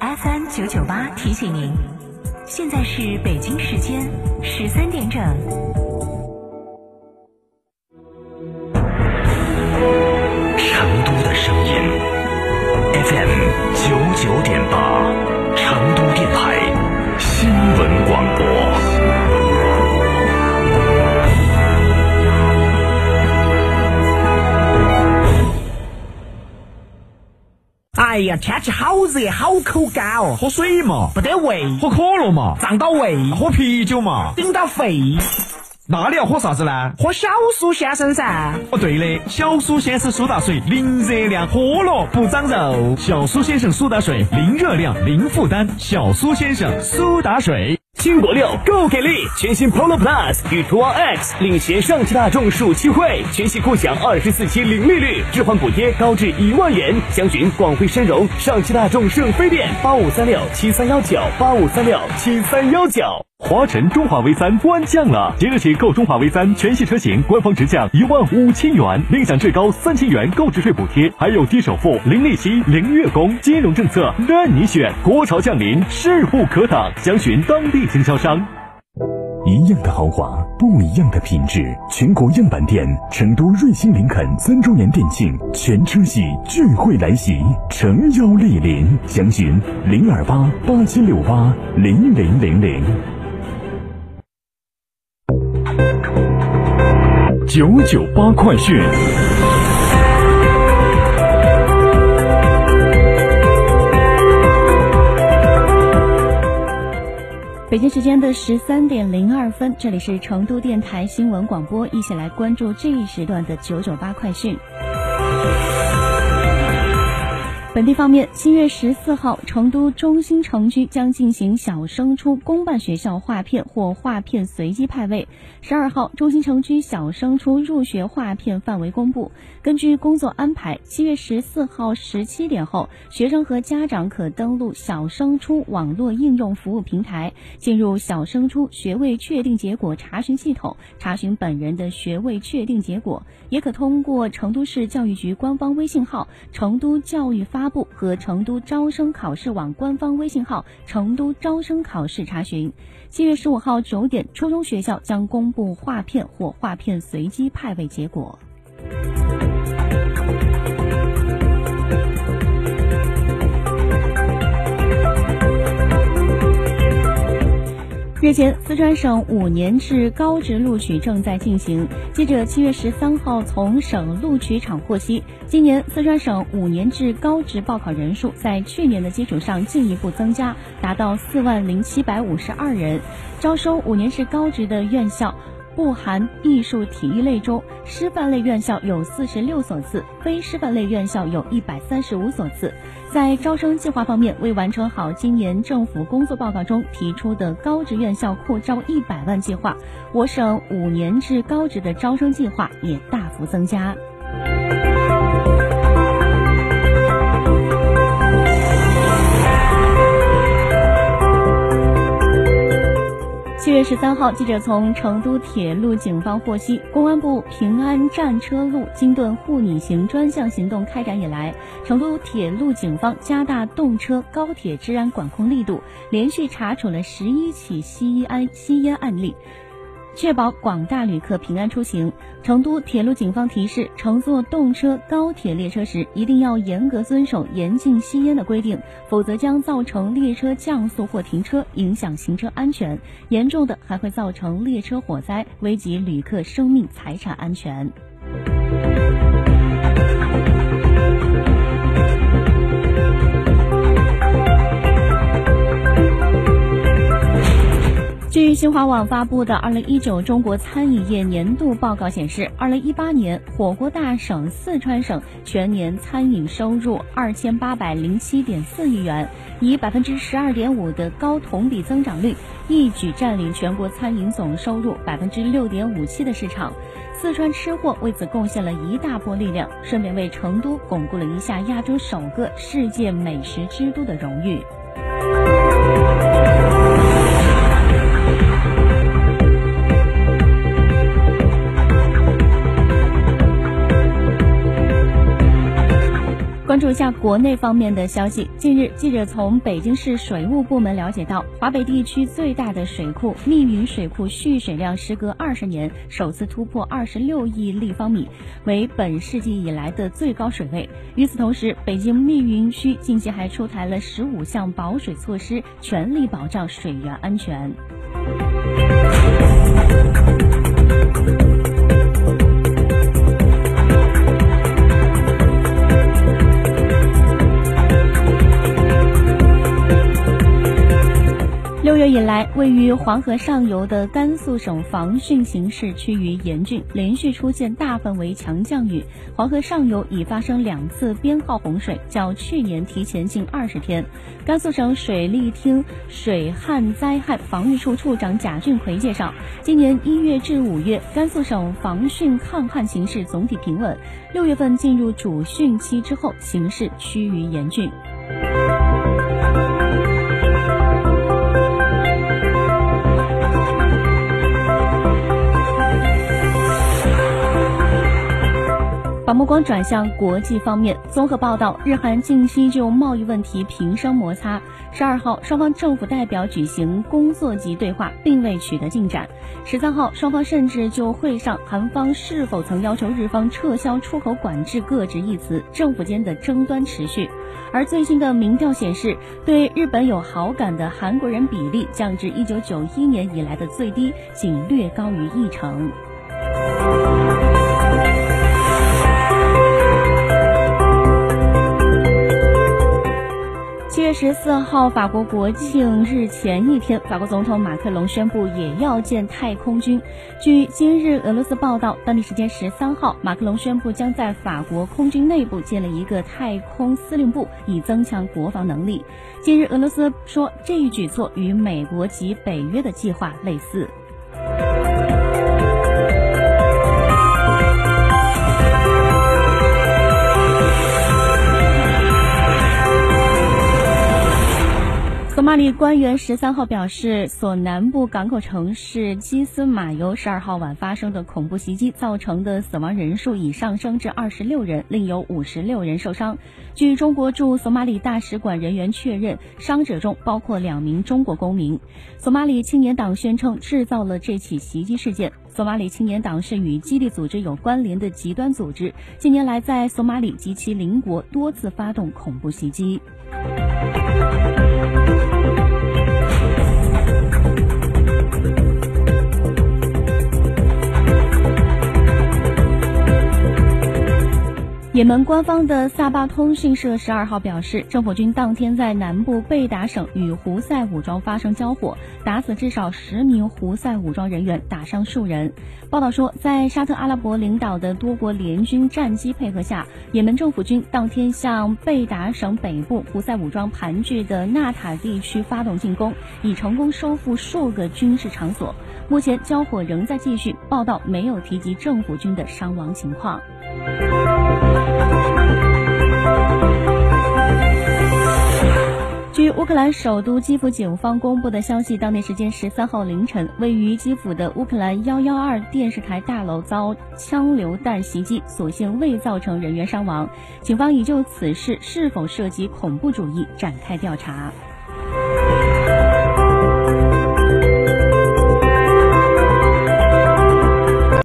FM 九九八提醒您，现在是北京时间十三点整。呀，天气好热，好口干哦，喝水嘛，不得胃，喝可乐嘛，胀到胃，喝啤酒嘛，顶到肺。那你要喝啥子呢？喝小苏先生噻。哦，对的，小苏先生苏打水，零热量，喝了不长肉。小苏先生苏打水，零热量，零负担。小苏先生苏打水。新国六够给力！全新 Polo Plus 与途昂 X 领衔上汽大众暑期会，全系共享二十四期零利率，置换补贴高至一万元。详询广汇深融上汽大众圣菲店八五三六七三幺九八五三六七三幺九。华晨中华 V 三官降了，即日起购中华 V 三全系车型，官方直降一万五千元，另享最高三千元购置税补贴，还有低首付、零利息、零月供，金融政策任你选。国潮降临，势不可挡，详询当地经销商。一样的豪华，不一样的品质。全国样板店成都瑞星林肯三周年店庆，全车系聚会来袭，诚邀莅临。详询零二八八七六八零零零零。九九八快讯。北京时间的十三点零二分，这里是成都电台新闻广播，一起来关注这一时段的九九八快讯。本地方面，七月十四号，成都中心城区将进行小升初公办学校划片或划片随机派位。十二号，中心城区小升初入学划片范围公布。根据工作安排，七月十四号十七点后，学生和家长可登录小升初网络应用服务平台，进入小升初学位确定结果查询系统，查询本人的学位确定结果。也可通过成都市教育局官方微信号“成都教育发发布”和成都招生考试网官方微信号“成都招生考试”查询。七月十五号九点，初中学校将公布划片或划片随机派位结果。日前，四川省五年制高职录取正在进行。记者七月十三号从省录取场获悉，今年四川省五年制高职报考人数在去年的基础上进一步增加，达到四万零七百五十二人。招收五年制高职的院校。不含艺术体育类中，师范类院校有四十六所次，非师范类院校有一百三十五所次。在招生计划方面，为完成好今年政府工作报告中提出的高职院校扩招一百万计划，我省五年制高职的招生计划也大幅增加。七月十三号，记者从成都铁路警方获悉，公安部平安战车路金盾护你行专项行动开展以来，成都铁路警方加大动车、高铁治安管控力度，连续查处了十一起吸烟吸烟案例。确保广大旅客平安出行，成都铁路警方提示：乘坐动车、高铁列车时，一定要严格遵守严禁吸烟的规定，否则将造成列车降速或停车，影响行车安全；严重的还会造成列车火灾，危及旅客生命财产安全。据新华网发布的《二零一九中国餐饮业年度报告》显示，二零一八年火锅大省四川省全年餐饮收入二千八百零七点四亿元，以百分之十二点五的高同比增长率，一举占领全国餐饮总收入百分之六点五七的市场。四川吃货为此贡献了一大波力量，顺便为成都巩固了一下亚洲首个世界美食之都的荣誉。关注一下国内方面的消息。近日，记者从北京市水务部门了解到，华北地区最大的水库密云水库蓄水量时隔二十年首次突破二十六亿立方米，为本世纪以来的最高水位。与此同时，北京密云区近期还出台了十五项保水措施，全力保障水源安全。六月以来，位于黄河上游的甘肃省防汛形势趋于严峻，连续出现大范围强降雨。黄河上游已发生两次编号洪水，较去年提前近二十天。甘肃省水利厅水旱灾害防御处处长贾俊奎介绍，今年一月至五月，甘肃省防汛抗旱形势总体平稳。六月份进入主汛期之后，形势趋于严峻。把目光转向国际方面，综合报道，日韩近期就贸易问题频生摩擦。十二号，双方政府代表举行工作级对话，并未取得进展。十三号，双方甚至就会上韩方是否曾要求日方撤销出口管制各执一词，政府间的争端持续。而最新的民调显示，对日本有好感的韩国人比例降至一九九一年以来的最低，仅略高于一成。四号，法国国庆日前一天，法国总统马克龙宣布也要建太空军。据今日俄罗斯报道，当地时间十三号，马克龙宣布将在法国空军内部建立一个太空司令部，以增强国防能力。今日，俄罗斯说这一举措与美国及北约的计划类似。马里官员十三号表示，所南部港口城市基斯马尤十二号晚发生的恐怖袭击造成的死亡人数已上升至二十六人，另有五十六人受伤。据中国驻索马里大使馆人员确认，伤者中包括两名中国公民。索马里青年党宣称制造了这起袭击事件。索马里青年党是与基地组织有关联的极端组织，近年来在索马里及其邻国多次发动恐怖袭击。也门官方的萨巴通讯社十二号表示，政府军当天在南部贝达省与胡塞武装发生交火，打死至少十名胡塞武装人员，打伤数人。报道说，在沙特阿拉伯领导的多国联军战机配合下，也门政府军当天向贝达省北部胡塞武装盘踞的纳塔地区发动进攻，已成功收复数个军事场所。目前交火仍在继续，报道没有提及政府军的伤亡情况。据乌克兰首都基辅警方公布的消息，当地时间十三号凌晨，位于基辅的乌克兰幺幺二电视台大楼遭枪榴弹袭击，所幸未造成人员伤亡。警方已就此事是否涉及恐怖主义展开调查。